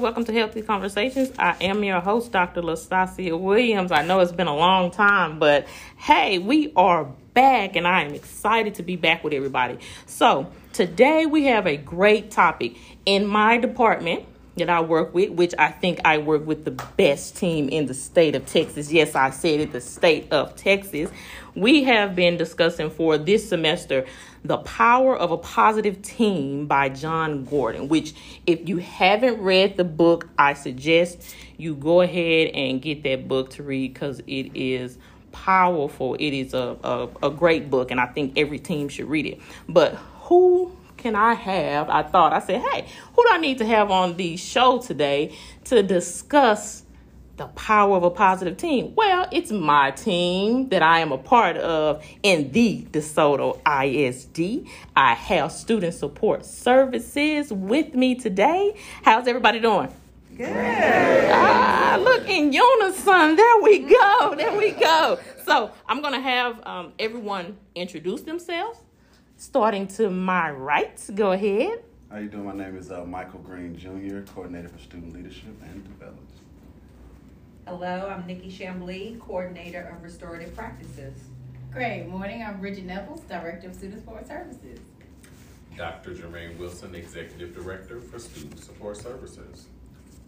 welcome to Healthy Conversations. I am your host, Dr. Lastasia Williams. I know it's been a long time, but hey, we are back and I am excited to be back with everybody. So, today we have a great topic. In my department, that I work with, which I think I work with the best team in the state of Texas. Yes, I said it, the state of Texas. We have been discussing for this semester The Power of a Positive Team by Jon Gordon, which, if you haven't read the book, I suggest you go ahead and get that book to read because it is powerful. It is a, a, a great book, and I think every team should read it. But who can I have? I thought, I said, hey, who do I need to have on the show today to discuss the power of a positive team? Well, it's my team that I am a part of in the DeSoto ISD. I have student support services with me today. How's everybody doing? Good. Ah, look in unison. There we go. There we go. So I'm going to have um, everyone introduce themselves Starting to my right, go ahead. How you doing? My name is uh, Michael Green Jr., Coordinator for Student Leadership and Development. Hello, I'm Nikki Chambly, Coordinator of Restorative Practices. Great morning, I'm Bridget Nevels, Director of Student Support Services. Dr. Jermaine Wilson, Executive Director for Student Support Services.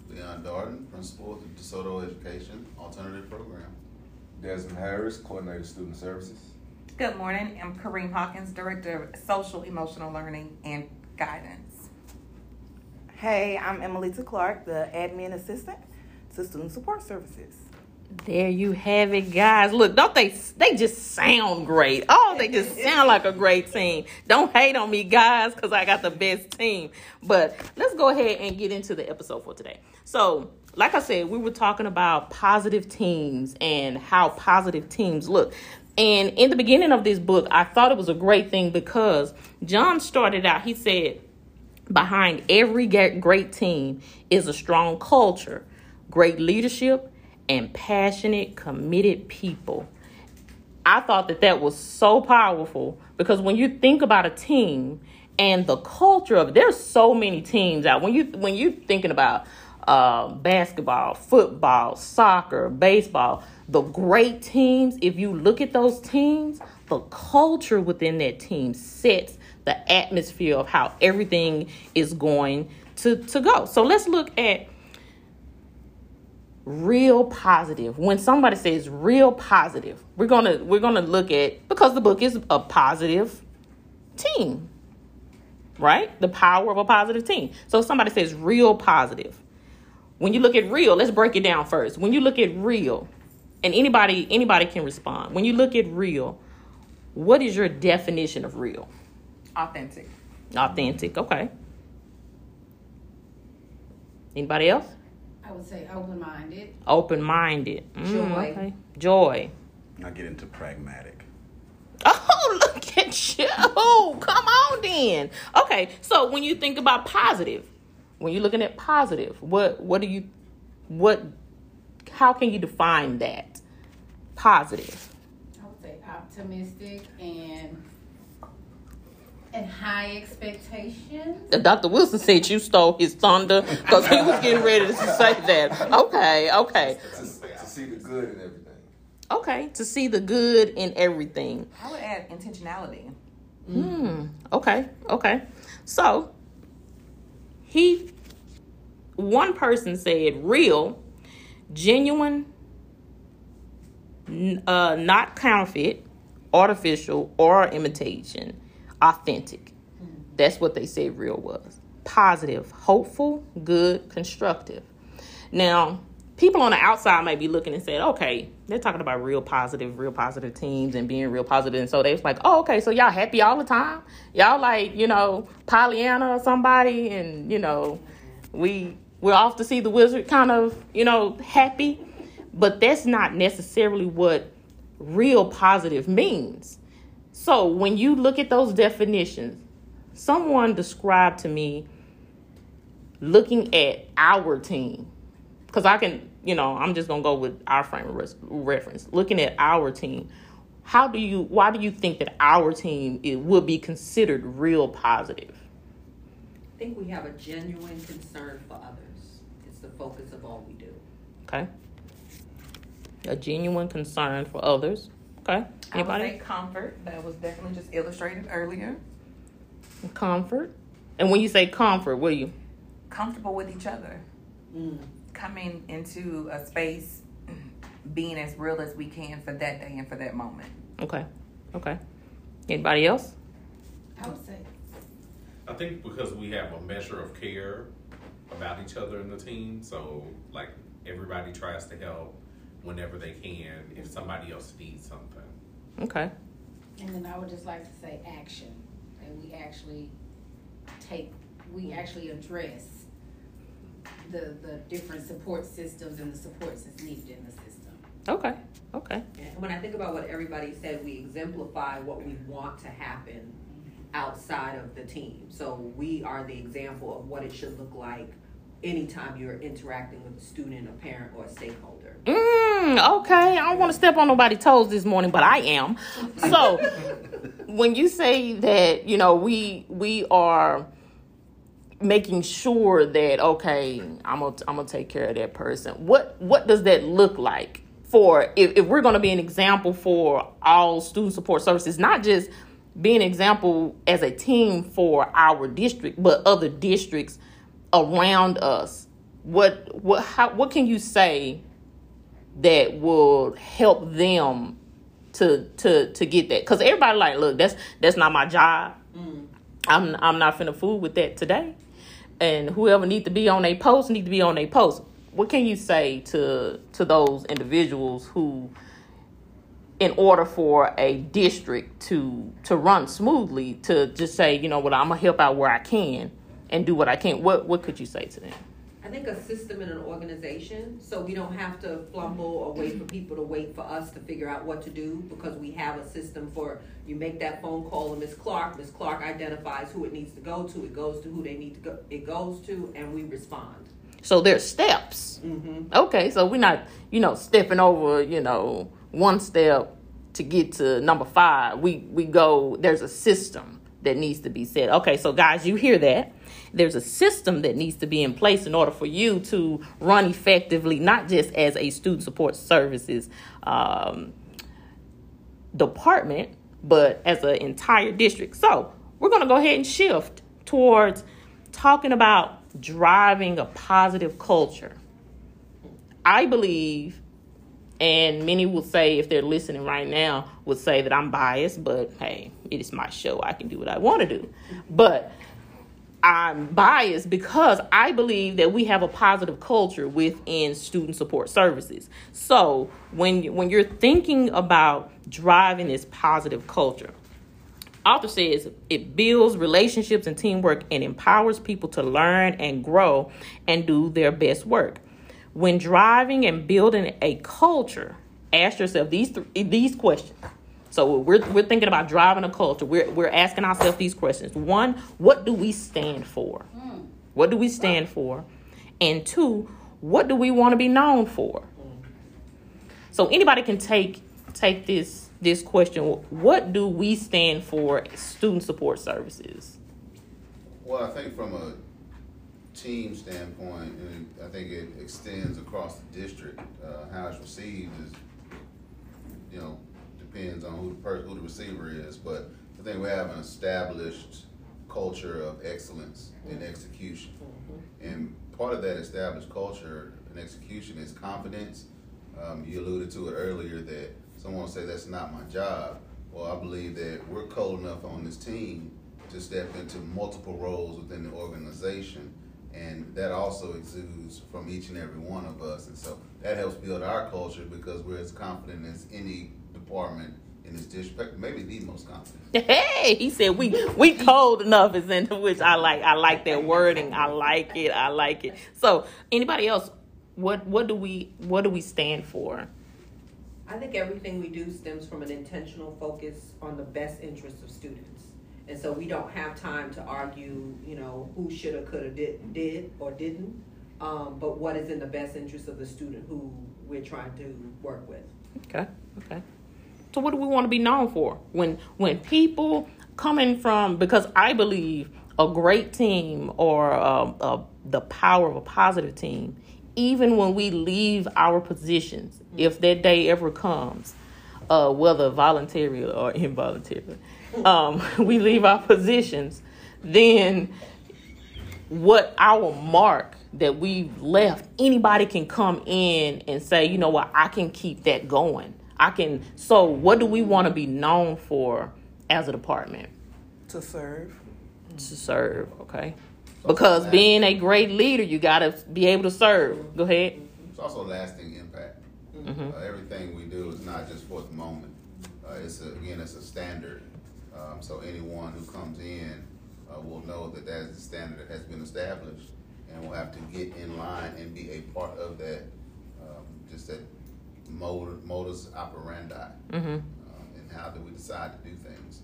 Leon Darden, Principal of the DeSoto Education Alternative Program. Desmond Harris, Coordinator of Student Services. Good morning. I'm Kareem Hawkins, Director of Social Emotional Learning and Guidance. Hey, I'm Emelita Clark, the Admin Assistant to Student Support Services. There you have it, guys. Look, don't they? They just sound great. Oh, they just sound like a great team. Don't hate on me, guys, because I got the best team. But let's go ahead and get into the episode for today. So, like I said, we were talking about positive teams and how positive teams look. And in the beginning of this book, I thought it was a great thing because John started out, he said, behind every great team is a strong culture, great leadership, and passionate, committed people. I thought that that was so powerful because when you think about a team and the culture of it, there's so many teams out. When you when you thinking about uh, basketball, football, soccer, baseball, the great teams, if you look at those teams, the culture within that team sets the atmosphere of how everything is going to, to go. So let's look at real positive. When somebody says real positive, we're gonna we're gonna look at because the book is a positive team. Right? The power of a positive team. So somebody says real positive. When you look at real, let's break it down first. When you look at real, and anybody anybody can respond. When you look at real, what is your definition of real? Authentic. Authentic, okay. Anybody else? I would say open minded. Open minded. Mm, Joy. Okay. Joy. I get into pragmatic. Oh, look at you. Oh, come on then. Okay, so when you think about positive, when you're looking at positive, what what do you what how can you define that? Positive. I would say optimistic and and high expectations. Dr. Wilson said you stole his thunder because he was getting ready to say that. Okay, okay. To, to see the good in everything. Okay, to see the good in everything. I would add intentionality. Hmm. Okay. Okay. So he, one person said real genuine, uh, not counterfeit, artificial, or imitation, authentic. That's what they said real was. Positive, hopeful, good, constructive. Now, people on the outside might be looking and saying, okay, they're talking about real positive, real positive teams and being real positive. And so they was like, oh, okay, so y'all happy all the time? Y'all like, you know, Pollyanna or somebody and, you know, we we're off to see the wizard kind of, you know, happy. But that's not necessarily what real positive means. So when you look at those definitions, someone described to me looking at our team, because I can, you know, I'm just gonna go with our frame of reference. Looking at our team, how do you? Why do you think that our team it would be considered real positive? I think we have a genuine concern for others the focus of all we do. Okay. A genuine concern for others. Okay. I would Anybody? say comfort. That was definitely just illustrated earlier. Comfort. And when you say comfort, what do you? Comfortable with each other. Mm. Coming into a space, being as real as we can for that day and for that moment. Okay. Okay. Anybody else? I would say, I think because we have a measure of care about each other in the team, so like everybody tries to help whenever they can if somebody else needs something. Okay. and then I would just like to say action, that we actually take, we actually address the, the different support systems and the supports that's needed in the system. Okay. Okay. And when I think about what everybody said, we exemplify what we want to happen outside of the team. So we are the example of what it should look like anytime you're interacting with a student, a parent, or a stakeholder. Mm, okay. I don't want to step on nobody's toes this morning, but I am. So when you say that, you know, we we are making sure that okay, I'm gonna I'm gonna take care of that person. What what does that look like for if, if we're gonna be an example for all student support services, not just be an example as a team for our district, but other districts around us. What what how what can you say that will help them to to to get that? Because everybody like look that's that's not my job. Mm. I'm i'm not finna fool with that today. And whoever need to be on a post need to be on a post. What can you say to to those individuals who in order for a district to to run smoothly to just say you know what i'm gonna help out where i can and do what i can what what could you say to them I think a system and an organization, so we don't have to flumble or wait for people to wait for us to figure out what to do because we have a system for you make that phone call to Miss Clark. Miss Clark identifies who it needs to go to. It goes to who they need to go. It goes to, and we respond. so there's steps Mm-hmm. Okay, so we're not, you know, stepping over, you know, one step to get to number five. We we go. There's a system that needs to be set. Okay, so guys, you hear that? There's a system that needs to be in place in order for you to run effectively, not just as a student support services um, department, but as an entire district. So we're going to go ahead and shift towards talking about driving a positive culture. I believe, and many will say, if they're listening right now, would say that I'm biased, but hey, it is my show. I can do what I want to do. But I'm biased because I believe that we have a positive culture within student support services. So when when you're thinking about driving this positive culture, author says it builds relationships and teamwork and empowers people to learn and grow and do their best work. When driving and building a culture, ask yourself these th- these questions. So we're we're thinking about driving a culture. We're we're asking ourselves these questions. One, what do we stand for? What do we stand for? And two, what do we want to be known for? So anybody can take take this this question. What do we stand for? Student support services. Well, I think from a team standpoint, and I think it extends across the district, uh, how it's received is, you know, depends on who the person, who the receiver is, but I think we have an established culture of excellence in execution. And part of that established culture and execution is confidence. Um, you alluded to it earlier that someone will say that's not my job. Well, I believe that we're cold enough on this team to step into multiple roles within the organization. And that also exudes from each and every one of us. And so that helps build our culture because we're as confident as any department in this district, maybe the most confident. Hey, he said we we cold enough is in which I like. I like that wording. I like it. I like it. So anybody else, what what do we what do we stand for? I think everything we do stems from an intentional focus on the best interests of students. And so we don't have time to argue, you know, who shoulda, coulda, did, did or didn't. Um, but what is in the best interest of the student who we're trying to work with. Okay, okay. So what do we want to be known for? When when people coming from because I believe a great team or um, uh, the power of a positive team, even when we leave our positions, if that day ever comes, uh, whether voluntary or involuntary, um, we leave our positions, then what our mark that we've left, anybody can come in and say, you know what, I can keep that going. I can. So, what do we want to be known for as a department? To serve. To serve, okay? Because being a great leader, you got to be able to serve. Go ahead. It's also lasting impact. Mhm. Uh, everything we do is not just for the moment. Uh, it's a, again, it's a standard. Um, so anyone who comes in uh, will know that that is the standard that has been established, and will have to get in line and be a part of that. Um, just that mode, modus operandi, Mm-hmm. um, and how do we decide to do things.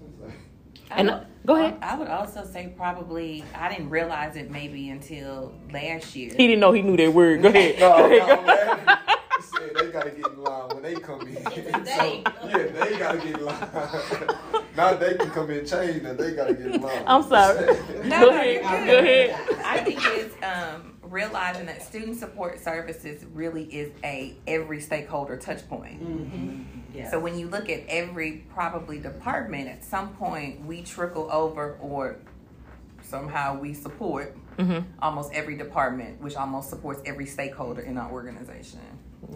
And would- go ahead. I would also say probably I didn't realize it maybe until last year. He didn't know he knew that word. Go ahead. No, Go ahead. no, said they gotta get in line when they come in. It's so, they. yeah, they gotta get in line. now they can come in change, and they gotta get in line. I'm sorry. No, Go no, ahead. Go ahead. I think it's um, realizing that student support services really is a every stakeholder touch point. Yeah. So when you look at every probably department, at some point we trickle over or somehow we support Mhm. almost every department, which almost supports every stakeholder in our organization.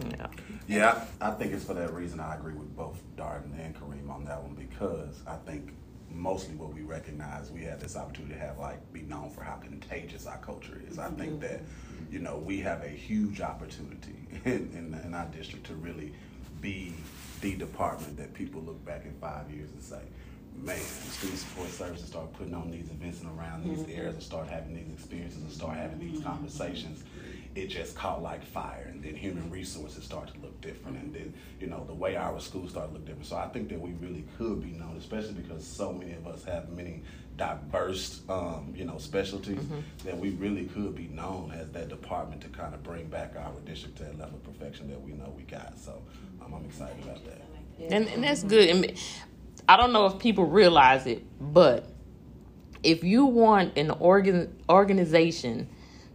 Yeah. Yeah, I I think it's for that reason I agree with both Darden and Kareem on that one because I think mostly what we recognize we have this opportunity to have like be known for how contagious our culture is. I think mm-hmm. that you know we have a huge opportunity in, in, in our district to really be the department that people look back in five years and say, man, student support services start putting on these events and around these mm-hmm. areas and start having these experiences and start having these mm-hmm. conversations. It just caught like fire, and then human resources start to look different, and then you know the way our schools start to look different. So I think that we really could be known, especially because so many of us have many diverse, um, you know, specialties that we really could be known as that department to kind of bring back our district to that level of perfection that we know we got. So um, I'm excited about that. And, and that's good. I, I don't know if people realize it, but if you want an organ organization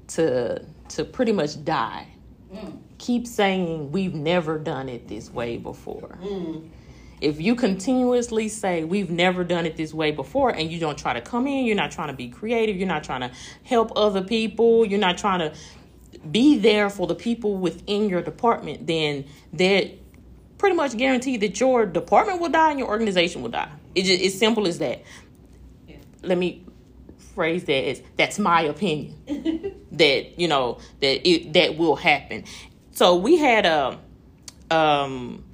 to to pretty much die, mm. keep saying we've never done it this way before. Mm. If you continuously say we've never done it this way before and you don't try to come in, you're not trying to be creative, you're not trying to help other people, you're not trying to be there for the people within your department, then that pretty much guaranteed that your department will die and your organization will die. It just, it's simple as that. Yeah. Let me phrase that as that's my opinion. that you know that it that will happen. So we had a um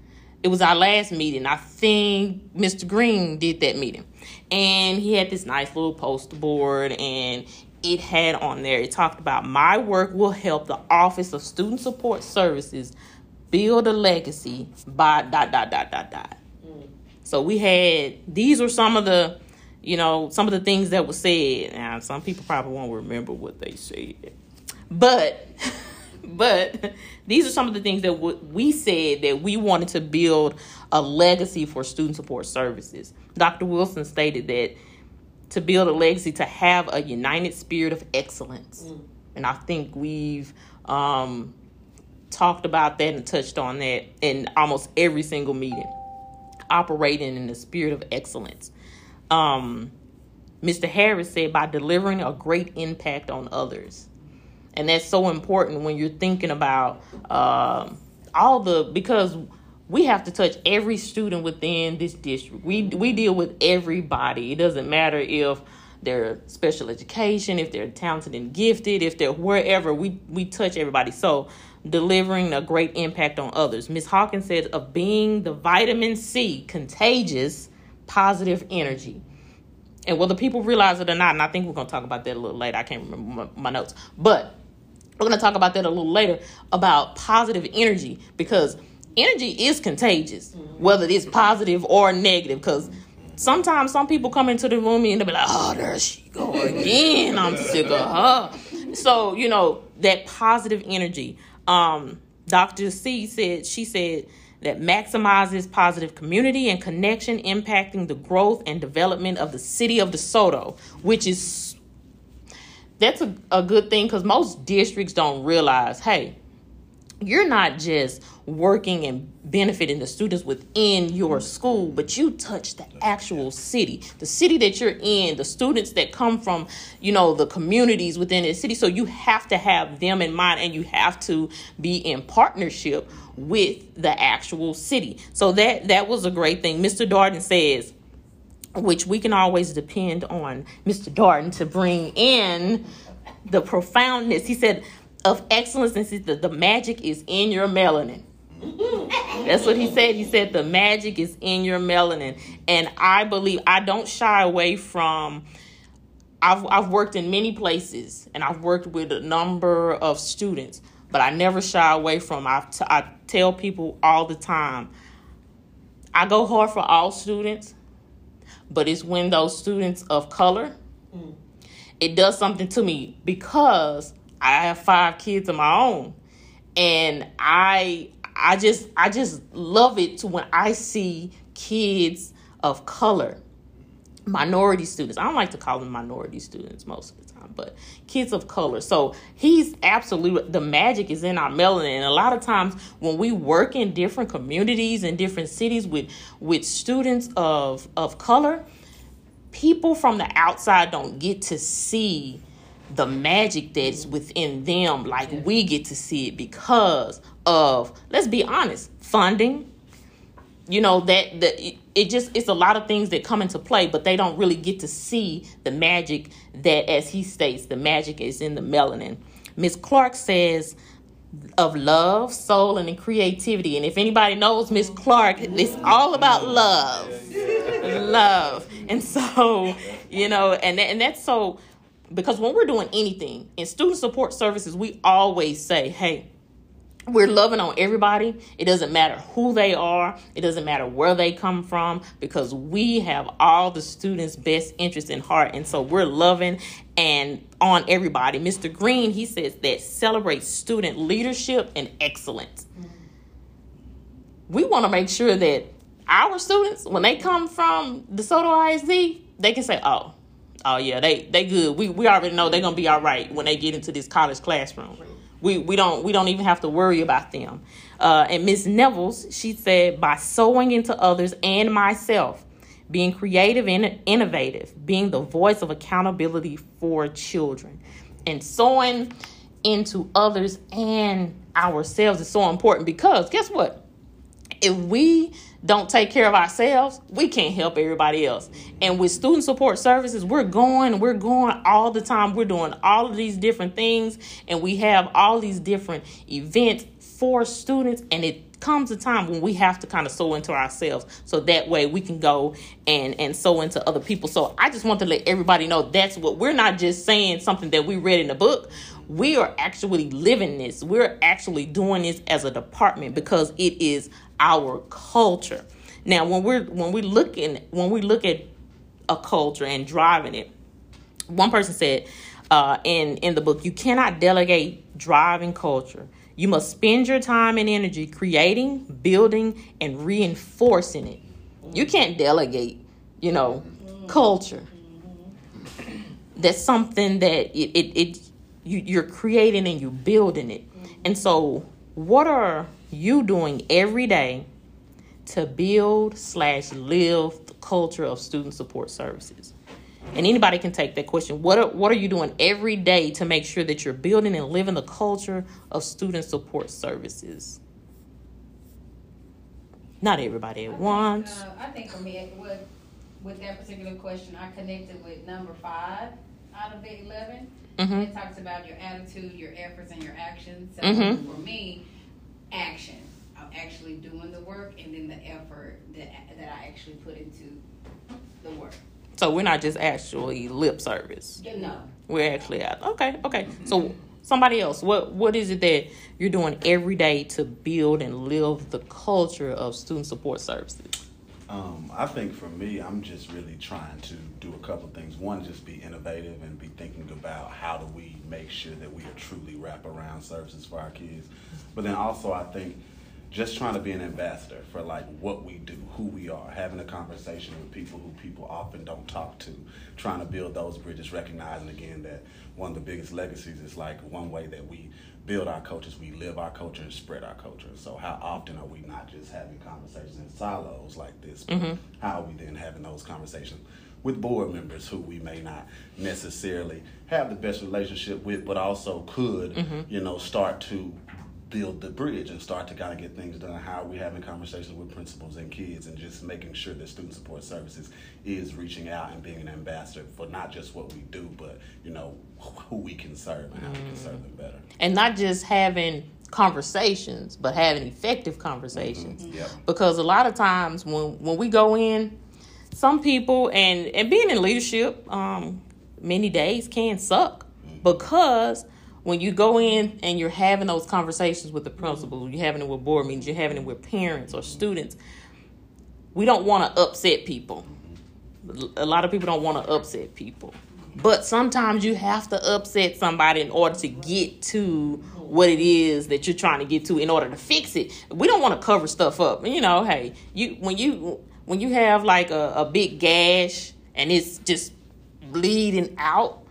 it was our last meeting. I think Mr. Green did that meeting. And he had this nice little poster board and it had on there, it talked about my work will help the Office of Student Support Services build a legacy by dot dot dot dot dot. So we had these were some of the you know, some of the things that were said. Now some people probably won't remember what they said. But but these are some of the things that w- we said that we wanted to build a legacy for student support services. Dr. Wilson stated that to build a legacy, to have a united spirit of excellence. And I think we've um, talked about that and touched on that in almost every single meeting. Operating in the spirit of excellence. Um, Mr. Harris said by delivering a great impact on others and that's so important when you're thinking about um, all the because we have to touch every student within this district. We we deal with everybody. It doesn't matter if they're special education, if they're talented and gifted, if they're wherever. We we touch everybody. So delivering a great impact on others. Miss Hawkins said of being the vitamin C, contagious, positive energy. And whether people realize it or not, and I think we're gonna talk about that a little later. I can't remember my, my notes, but we're going to talk about that a little later about positive energy because energy is contagious, whether it's positive or negative. Because sometimes some people come into the room and they'll be like, oh, there she go again. I'm sick of her. So, you know, that positive energy. Um, Dr. C said, she said, that maximizes positive community and connection, impacting the growth and development of the city of DeSoto, which is that's a, a good thing because most districts don't realize, hey, you're not just working and benefiting the students within your school, but you touch the actual city, the city that you're in, the students that come from, you know, the communities within the city. So you have to have them in mind and you have to be in partnership with the actual city. So that that was a great thing. Mr. Darden says, which we can always depend on Mr. Darden to bring in the profoundness. He said, of excellence and the, the magic is in your melanin. That's what he said. He said the magic is in your melanin. And I believe I don't shy away from I've I've worked in many places and I've worked with a number of students, but I never shy away from I, t- I tell people all the time I go hard for all students, but it's when those students of color mm. it does something to me because I have five kids of my own, and I I just I just love it to when I see kids of color, minority students. I don't like to call them minority students most of the time, but kids of color. So he's absolutely the magic is in our melanin. And a lot of times when we work in different communities and different cities with with students of of color, people from the outside don't get to see the magic that's within them like we get to see it because of let's be honest funding you know that the it, it just it's a lot of things that come into play but they don't really get to see the magic that as he states the magic is in the melanin. Miss clark says of love soul and creativity. And if anybody knows miss clark it's all about love. Love. And so you know and that, and that's so because when we're doing anything in student support services, we always say, hey, we're loving on everybody. It doesn't matter who they are, it doesn't matter where they come from, because we have all the students' best interest in heart. And so we're loving and on everybody. Mr. Green, he says that celebrates student leadership and excellence. We want to make sure that our students, when they come from DeSoto ISD, they can say, oh, oh yeah, they they good. We we already know they're gonna be all right when they get into this college classroom. We we don't we don't even have to worry about them. Uh, and Miss Nevels, she said, by sowing into others and myself, being creative and innovative, being the voice of accountability for children, and sowing into others and ourselves is so important because guess what? If we don't take care of ourselves, we can't help everybody else. And with student support services, we're going, we're going all the time. We're doing all of these different things, and we have all these different events for students. And it comes a time when we have to kind of sow into ourselves, so that way we can go and and sow into other people. So I just want to let everybody know that's what we're not just saying something that we read in the book we are actually living this. We're actually doing this as a department because it is our culture. Now, when we're when we look in when we look at a culture and driving it, one person said uh, in in the book, you cannot delegate driving culture. You must spend your time and energy creating, building, and reinforcing it. You can't delegate, you know, culture. That's something that it, it, it you, you're creating and you're building it. And so, what are you doing every day to build slash live the culture of student support services? And anybody can take that question. What are, what are you doing every day to make sure that you're building and living the culture of student support services? Not everybody at once. Uh, I think for me, with, with that particular question, I connected with number five out of the eleven. Mhm. It talks about your attitude, your efforts, and your actions. So Mhm. for me, action. I'm actually doing the work, and then the effort that that I actually put into the work. So we're not just actually lip service. Know, We're actually out. Okay, okay. So somebody else, what what is it that you're doing every day to build and live the culture of student support services? Um, I think for me, I'm just really trying to do a couple things. One, just be innovative and be thinking about how do we make sure that we are truly wraparound services for our kids. But then also, I think just trying to be an ambassador for like what we do, who we are, having a conversation with people who people often don't talk to, trying to build those bridges, recognizing again that one of the biggest legacies is like one way that we build our cultures, we live our culture and spread our culture. So how often are we not just having conversations in silos like this? But Mhm. How are we then having those conversations with board members who we may not necessarily have the best relationship with, but also could, Mhm. you know, start to build the bridge and start to kind of get things done. How are we having conversations with principals and kids and just making sure that student support services is reaching out and being an ambassador for not just what we do, but you know who we can serve and how we can serve them better. and not just having conversations, but having effective conversations. Yep. Because a lot of times when when we go in, some people and and being in leadership, um, many days can suck because when you go in and you're having those conversations with the principal, you're having it with board meetings, you're having it with parents or students. We don't want to upset people. A lot of people don't want to upset people. But sometimes you have to upset somebody in order to get to what it is that you're trying to get to in order to fix it. We don't want to cover stuff up. You know, hey, you when you when you have like a, a big gash and it's just bleeding out,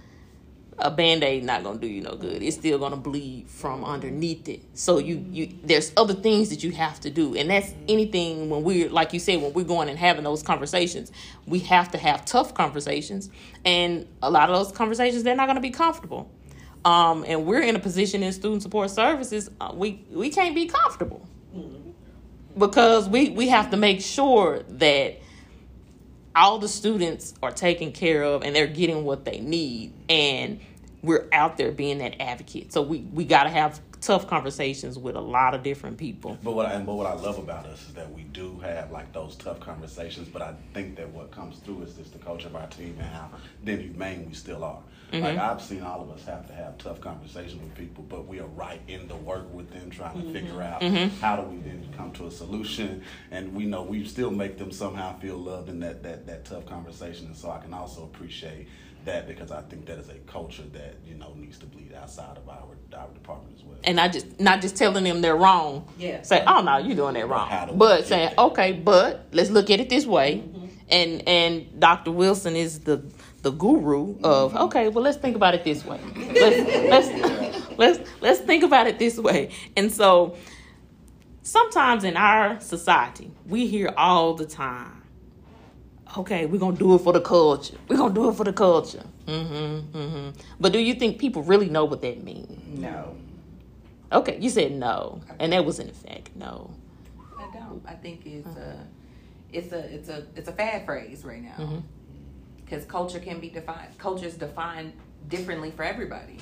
a band-aid not gonna do you no good. It's still gonna bleed from underneath it. So you you there's other things that you have to do. And that's anything when we're like you said, when we're going and having those conversations, we have to have tough conversations. And a lot of those conversations they're not gonna be comfortable. Um, and we're in a position in student support services, uh, we we can't be comfortable. Because we, we have to make sure that all the students are taken care of and they're getting what they need and we're out there being that advocate so we, we got to have tough conversations with a lot of different people But what I, but what I love about us is that we do have like those tough conversations. But I think that what comes through is just the culture of our team and how then humane we still are. Like mm-hmm. I've seen all of us have to have tough conversations with people, but we are right in the work with them, trying to mm-hmm. figure out mm-hmm. how do we then come to a solution. And we know we still make them somehow feel loved in that that that tough conversation. And so I can also appreciate that because I think that is a culture that you know needs to bleed outside of our our department as well. and not just not just telling them they're wrong Yeah. say oh no you're doing that wrong do but saying there? okay but let's look at it this way and and dr wilson is the the guru of okay well let's think about it this way let's let's let's let's think about it this way and so sometimes in our society we hear all the time okay we're gonna do it for the culture we're gonna do it for the culture mm-hmm, mm-hmm. but do you think people really know what that means No, okay you said no and that was in effect no I don't. I think it's a, it's a, it's a, it's a fad phrase right now. Mhm. Because culture can be defined. Culture is defined differently for everybody.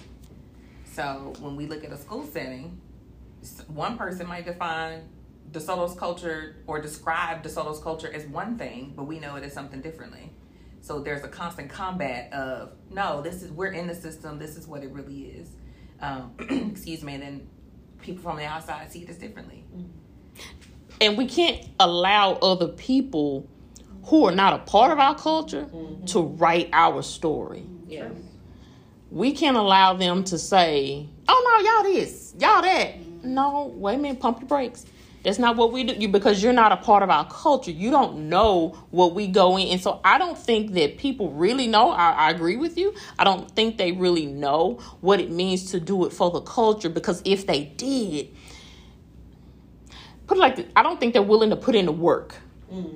So when we look at a school setting, one person might define DeSoto's culture or describe DeSoto's culture as one thing, but we know it as something differently. So there's a constant combat of no, this is we're in the system. This is what it really is. Um, excuse me, and then people from the outside see this differently. and we can't allow other people who are not a part of our culture mm-hmm. to write our story. Yeah. we can't allow them to say oh no y'all this y'all that. Mm-hmm. No wait a minute pump your brakes. That's not what we do you because you're not a part of our culture. You don't know what we go in. And so i don't think that people really know. I, I agree with you. I don't think they really know what it means to do it for the culture because if they did put it like this, i don't think they're willing to put in the work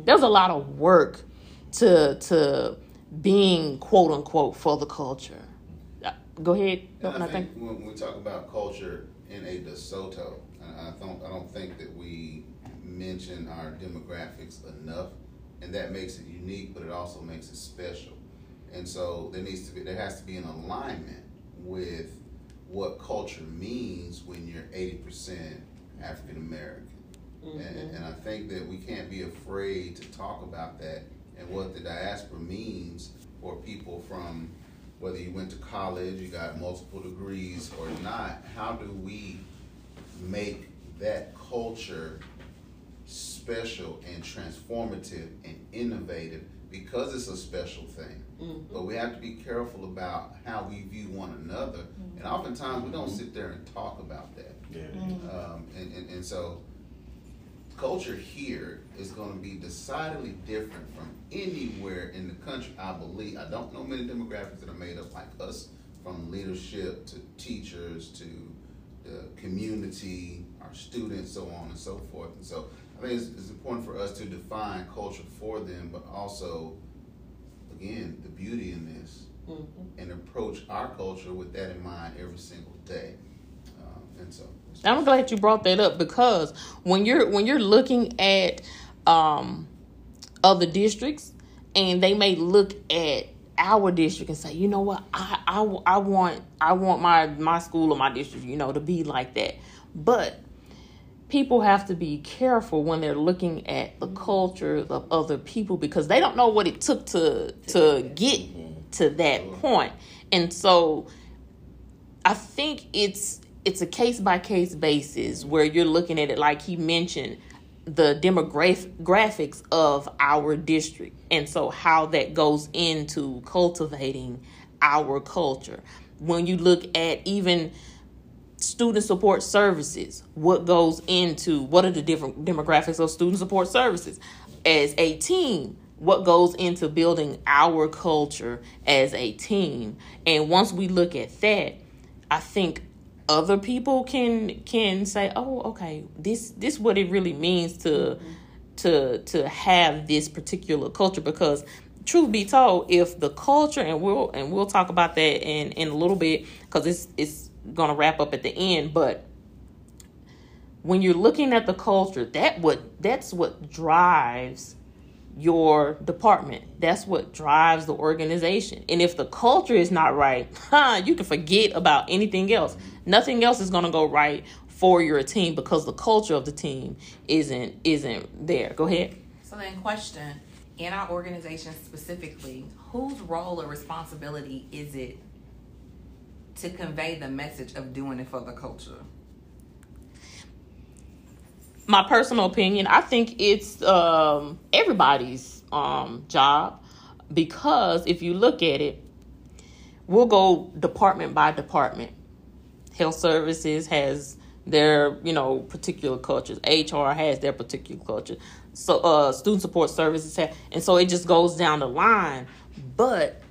there's a lot of work to to being quote unquote for the culture Uh, go ahead And I Nothing. think when we talk about culture in a DeSoto, and I don't, I don't think that we mention our demographics enough, and that makes it unique, but it also makes it special. And so there needs to be, there has to be an alignment with what culture means when you're eighty percent African American. And, mm-hmm. and I think that we can't be afraid to talk about that and what the diaspora means for people from whether you went to college, you got multiple degrees or not. How do we make that culture special and transformative and innovative because it's a special thing? Mm-hmm. But we have to be careful about how we view one another. And mm-hmm. oftentimes we don't sit there and talk about that. Yeah. Um, and, and, and so culture here is going to be decidedly different from anywhere in the country. I believe. I don't know many demographics that are made up like us, from leadership to teachers to the community, our students, so on and so forth. And so, I think it's, it's important for us to define culture for them, but also, again, the beauty in this, and approach our culture with that in mind every single day. Um, and so, I'm glad you brought that up because when you're when you're looking at um, other districts and they may look at our district and say, you know what, I, I, I want I want my my school or my district, you know, to be like that. But people have to be careful when they're looking at the culture of other people because they don't know what it took to to get to that point. And so I think it's it's a case by case basis where you're looking at it like he mentioned the demographics of our district. And so how that goes into cultivating our culture. When you look at even student support services what goes into what are the different demographics of student support services? As a team what goes into building our culture as a team? And once we look at that i think other people can can say oh okay this this what it really means to to to have this particular culture. Because truth be told if the culture and we'll and we'll talk about that in in a little bit because it's it's gonna wrap up at the end but when you're looking at the culture that what that's what drives your department. That's what drives the organization. And if the culture is not right huh, you can forget about anything else nothing else is going to go right for your team because the culture of the team isn't isn't there go ahead So then, question: In our organization specifically, whose role or responsibility is it to convey the message of doing it for the culture? my personal opinion, I think it's um, everybody's um, job because if you look at it, we'll go department by department. Health services has their you know particular cultures. HR has their particular culture. So uh, student support services have, and so it just goes down the line. But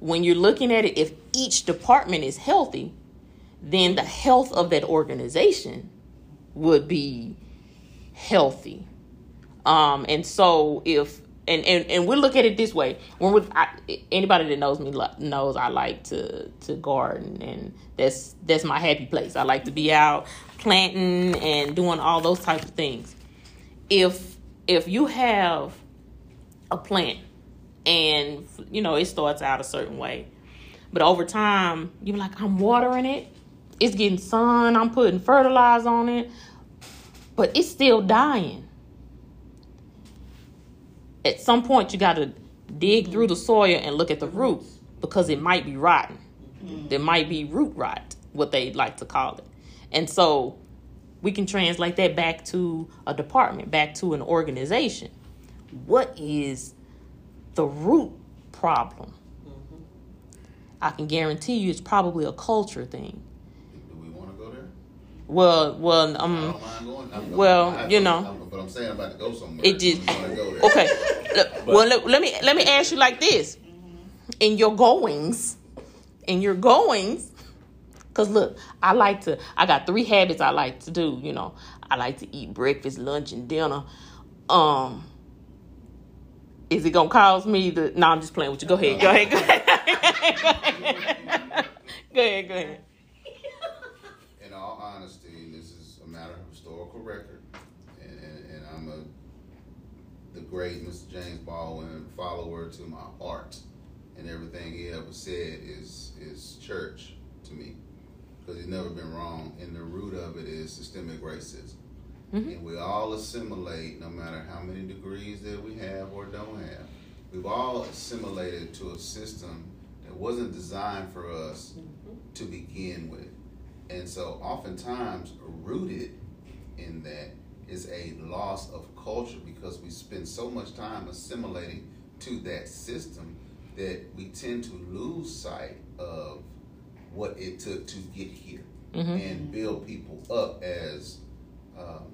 when you're looking at it, if each department is healthy, then the health of that organization would be healthy. Um, and so if and, and and we look at it this way when I, anybody that knows me knows I like to to garden and that's that's my happy place. I like to be out planting and doing all those types of things. If if you have a plant and you know it starts out a certain way, but over time you're like I'm watering it, it's getting sun, I'm putting fertilizer on it, but it's still dying. At some point, you got to dig through the soil and look at the roots because it might be rotten. Mm-hmm. There might be root rot, what they like to call it. And so we can translate that back to a department, back to an organization. What is the root problem? Mm-hmm. I can guarantee you it's probably a culture thing. do we want to go there? Well, well, um, going. I'm- well, I- you know. I'm- but I'm saying I'm about to go somewhere. It just go okay. Look, well, let, let me let me ask you like this: in your goings, in your goings, because look, I like to. I got three habits I like to do. You know, I like to eat breakfast, lunch, and dinner. Um, is it gonna cause me the? No, I'm just playing with you. Go ahead. Go ahead. Go ahead. go ahead. Go ahead. in all honesty, this is a matter of historical record, and, and, and I'm a the great Mr. James Baldwin follower to my heart, and everything he ever said is is church to me, because he's never been wrong. And the root of it is systemic racism, mm-hmm. and we all assimilate, no matter how many degrees that we have or don't have. We've all assimilated to a system that wasn't designed for us mm-hmm. to begin with. And so, oftentimes, rooted in that is a loss of culture because we spend so much time assimilating to that system that we tend to lose sight of what it took to get here and build people up as um,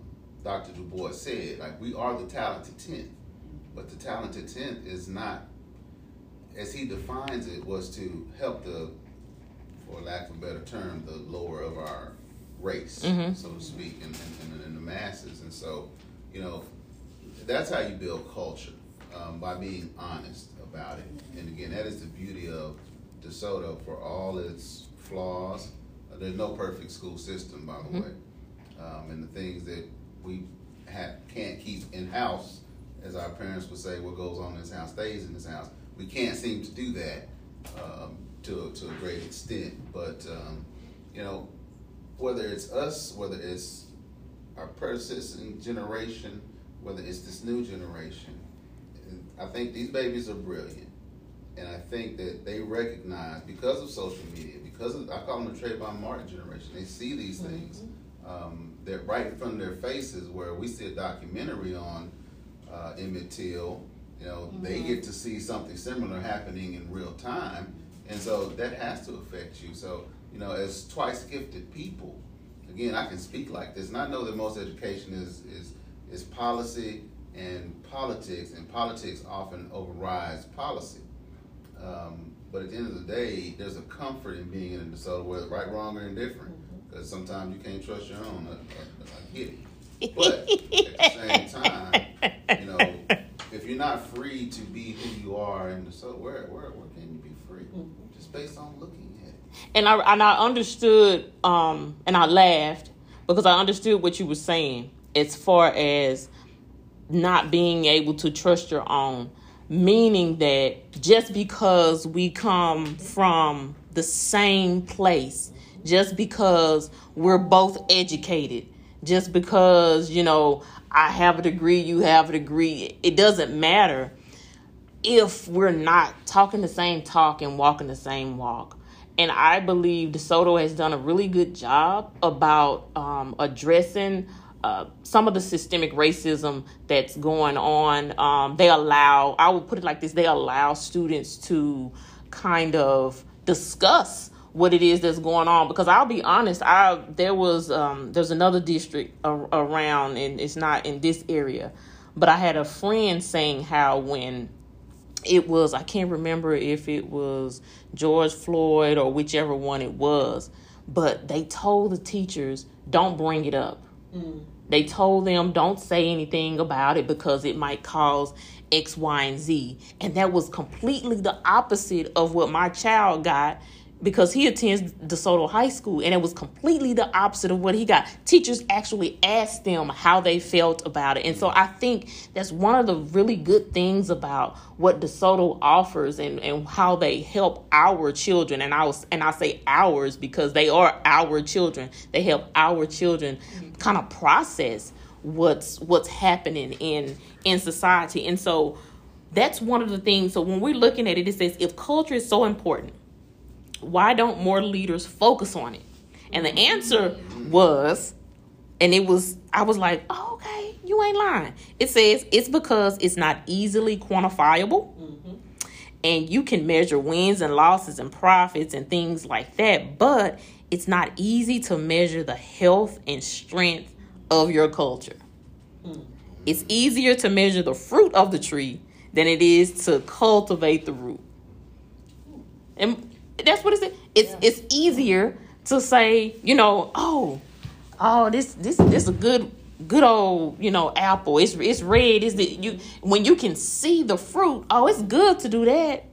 Dr. Du Bois said, like we are the talented tenth, but the talented tenth is not, as he defines it, was to help the, for lack of a better term, the lower of our race, Mhm. so to speak, and, and, and, and the masses. And so, you know, that's how you build culture um, by being honest about it. And again, that is the beauty of DeSoto for all its flaws. Uh, there's no perfect school system, by the Mhm. way, um, and the things that we ha- can't keep in house, as our parents would say, what goes on in this house stays in this house. We can't seem to do that um, to to a great extent, but um, you know, whether it's us, whether it's our predecessor generation, whether it's this new generation, I think these babies are brilliant. And I think that they recognize because of social media, because of I call them the Trayvon Martin generation. They see these things. Um, they're right in front of their faces. Where we see a documentary on uh, Emmett Till, you know, they get to see something similar happening in real time, and so that has to affect you. So you know, as twice gifted people, again, I can speak like this, and I know that most education is is is policy and politics, and politics often overrides policy. Um, but at the end of the day, there's a comfort in being in a DeSoto, whether right, wrong, or indifferent, because sometimes you can't trust your own. I, I, I get it. But at the same time, you know, if you're not free to be who you are in DeSoto, where, where, where can you be free? Just based on looking. And I and I understood um and I laughed because I understood what you were saying as far as not being able to trust your own meaning that just because we come from the same place just because we're both educated just because you know I have a degree you have a degree it doesn't matter if we're not talking the same talk and walking the same walk. And I believe DeSoto has done a really good job about um, addressing uh, some of the systemic racism that's going on. Um, they allow, I would put it like this, they allow students to kind of discuss what it is that's going on because I'll be honest I there was um there's another district a- around and it's not in this area but I had a friend saying how when it was I can't remember if it was George Floyd or whichever one it was, but they told the teachers don't bring it up. Mm. They told them don't say anything about it because it might cause X, Y, and Z. And that was completely the opposite of what my child got because he attends DeSoto High School and it was completely the opposite of what he got. Teachers actually asked them how they felt about it. And so I think that's one of the really good things about what DeSoto offers and, and how they help our children. And I was and I say ours because they are our children. They help our children kind of process what's what's happening in in society. And so that's one of the things. So when we're looking at it, it says if culture is so important, why don't more leaders focus on it? And the answer was, and it was, I was like, oh, okay, you ain't lying. It says it's because it's not easily quantifiable. Mm-hmm. And you can measure wins and losses and profits and things like that, but it's not easy to measure the health and strength of your culture. Mm-hmm. It's easier to measure the fruit of the tree than it is to cultivate the root. And that's what it said. It's it's easier to say, you know, oh, oh, this this this is a good good old you know apple. It's it's red. Is the you when you can see the fruit? Oh, it's good to do that.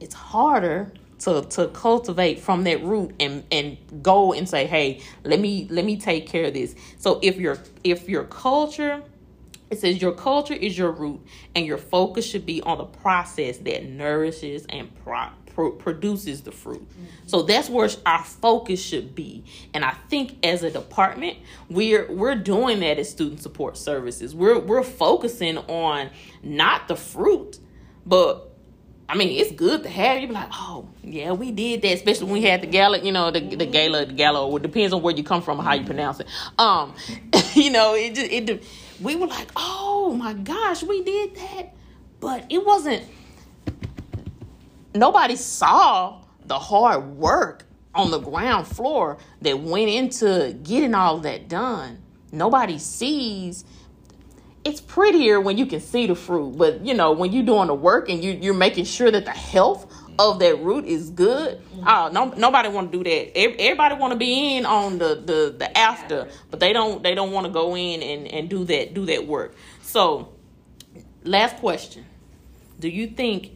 It's harder to to cultivate from that root and and go and say, hey, let me let me take care of this. So if your if your culture it says your culture is your root, and your focus should be on the process that nourishes and pro- pro- produces the fruit. So that's where our focus should be. And I think as a department, we're we're doing that as student support services. We're we're focusing on not the fruit, but I mean, it's good to have. You be like, oh yeah, we did that, especially when we had the gala. You know, the the gala, the gala. It depends on where you come from, how you pronounce it. Um, you know, it just it. We were like, oh my gosh, we did that, but it wasn't. Nobody saw the hard work on the ground floor that went into getting all that done. nobody sees. It's prettier when you can see the fruit but you know when you're doing the work and you, you're making sure that the health of that root is good oh no, nobody want to do that. Everybody want to be in on the, the the after but they don't they don't want to go in and and do that do that work. So last question. Do you think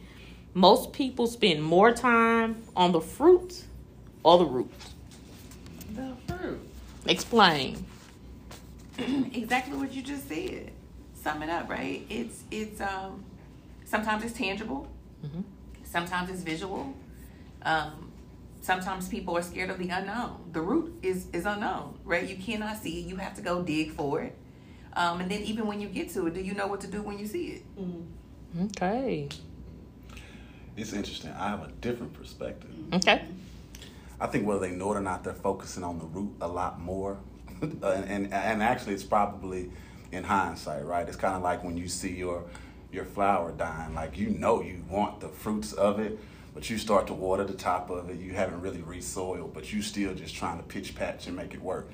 most people spend more time on the fruit or the root The fruit. explain exactly what you just said. Sum it up, right? It's it's um sometimes it's tangible, Mhm. sometimes it's visual. Um, sometimes people are scared of the unknown. The root is is unknown, right? You cannot see it. You have to go dig for it. Um, and then even when you get to it, do you know what to do when you see it? mm okay It's interesting. I have a different perspective. okay I think whether they know it or not, they're focusing on the root a lot more. and, uh, and and actually, it's probably in hindsight, right? It's kind of like when you see your your flower dying, like you know you want the fruits of it, but you start to water the top of it. You haven't really resoiled, but you still just trying to pitch patch and make it work.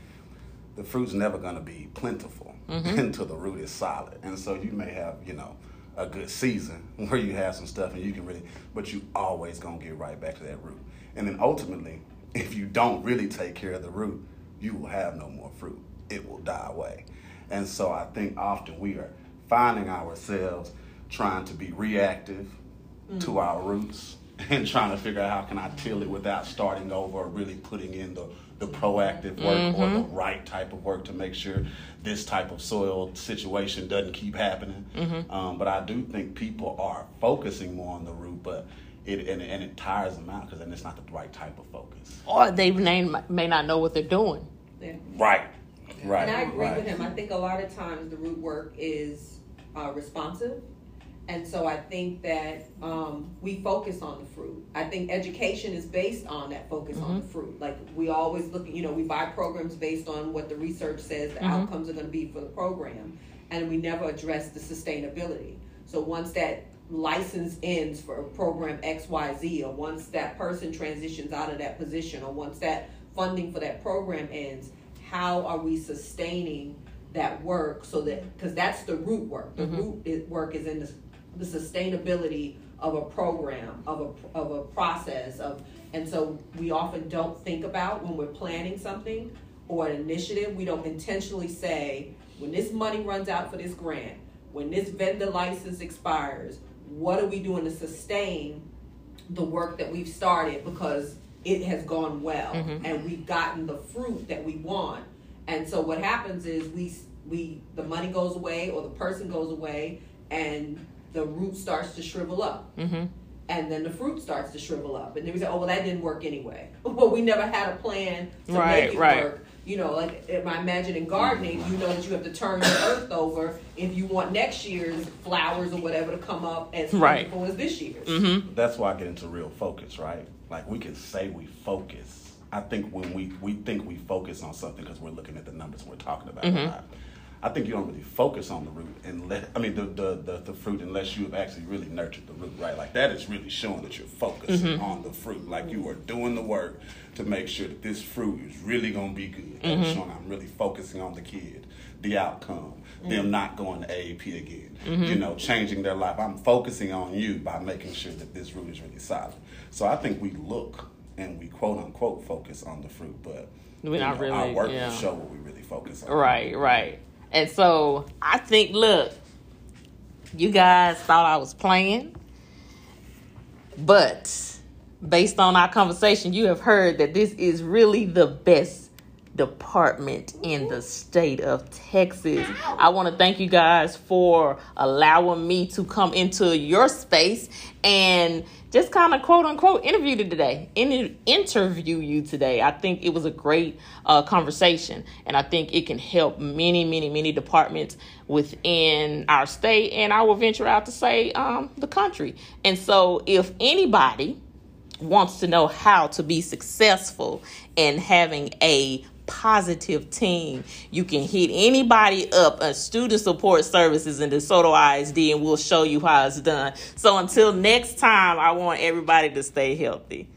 The fruit's never going to be plentiful mm-hmm. until the root is solid, and so you may have you know a good season where you have some stuff and you can really, but you always gonna get right back to that root. And then ultimately, if you don't really take care of the root, you will have no more fruit. It will die away. And so I think often we are finding ourselves trying to be reactive to mm. our roots and trying to figure out how can I till it without starting over or really putting in the, the proactive work or the mm-hmm. right type of work to make sure this type of soil situation doesn't keep happening. Um, but I do think people are focusing more on the root, but it and, and it tires them out because then it's not the right type of focus. or they may, may not know what they're doing Yeah. Right. Right. And I agree right. with him. I think a lot of times the root work is uh, responsive. And so I think that um, we focus on the fruit. I think education is based on that focus on the fruit. Like we always look, you know, we buy programs based on what the research says the outcomes are going to be for the program, and we never address the sustainability. So once that license ends for a program X, Y, Z, or once that person transitions out of that position, or once that funding for that program ends, how are we sustaining that work so that because that's the root work. The mm-hmm. root work is in the, the sustainability of a program of a of a process of and so we often don't think about when we're planning something or an initiative we don't intentionally say when this money runs out for this grant when this vendor license expires what are we doing to sustain the work that we've started? Because it has gone well mm-hmm. and we've gotten the fruit that we want and so what happens is we we the money goes away or the person goes away and the root starts to shrivel up mm-hmm. and then the fruit starts to shrivel up and then we say oh well that didn't work anyway well we never had a plan to Right, make it right. work you know like if I imagine in gardening you know that you have to turn your earth over if you want next year's flowers or whatever to come up as Right. plentiful as this year's Mm-hmm. That's why I get into real focus, right? Like we can say we focus. I think when we we think we focus on something because we're looking at the numbers we're talking about. a mm-hmm. lot. I think you don't really focus on the root and let I mean the, the the the fruit unless you have actually really nurtured the root, right? Like that is really showing that you're focused mm-hmm. on the fruit. Like you are doing the work to make sure that this fruit is really gonna be good. That is mm-hmm. showing I'm really focusing on the kid, the outcome, them not going to AAP again. You know, changing their life. I'm focusing on you by making sure that this root is really solid. So I think we look and we quote unquote focus on the fruit, but We're not know, our work yeah. will show what we really focus on. Right, right. And so I think, look, you guys thought I was playing, but based on our conversation, you have heard that this is really the best department in the state of Texas. I want to thank you guys for allowing me to come into your space and just kind of quote unquote interview you today, in, interview you today. I think it was a great uh, conversation, and I think it can help many, many, many departments within our state, and I will venture out to say um, the country. And so, if anybody wants to know how to be successful in having a positive team. You can hit anybody up at Student Support Services in DeSoto ISD, and we'll show you how it's done. So until next time, I want everybody to stay healthy.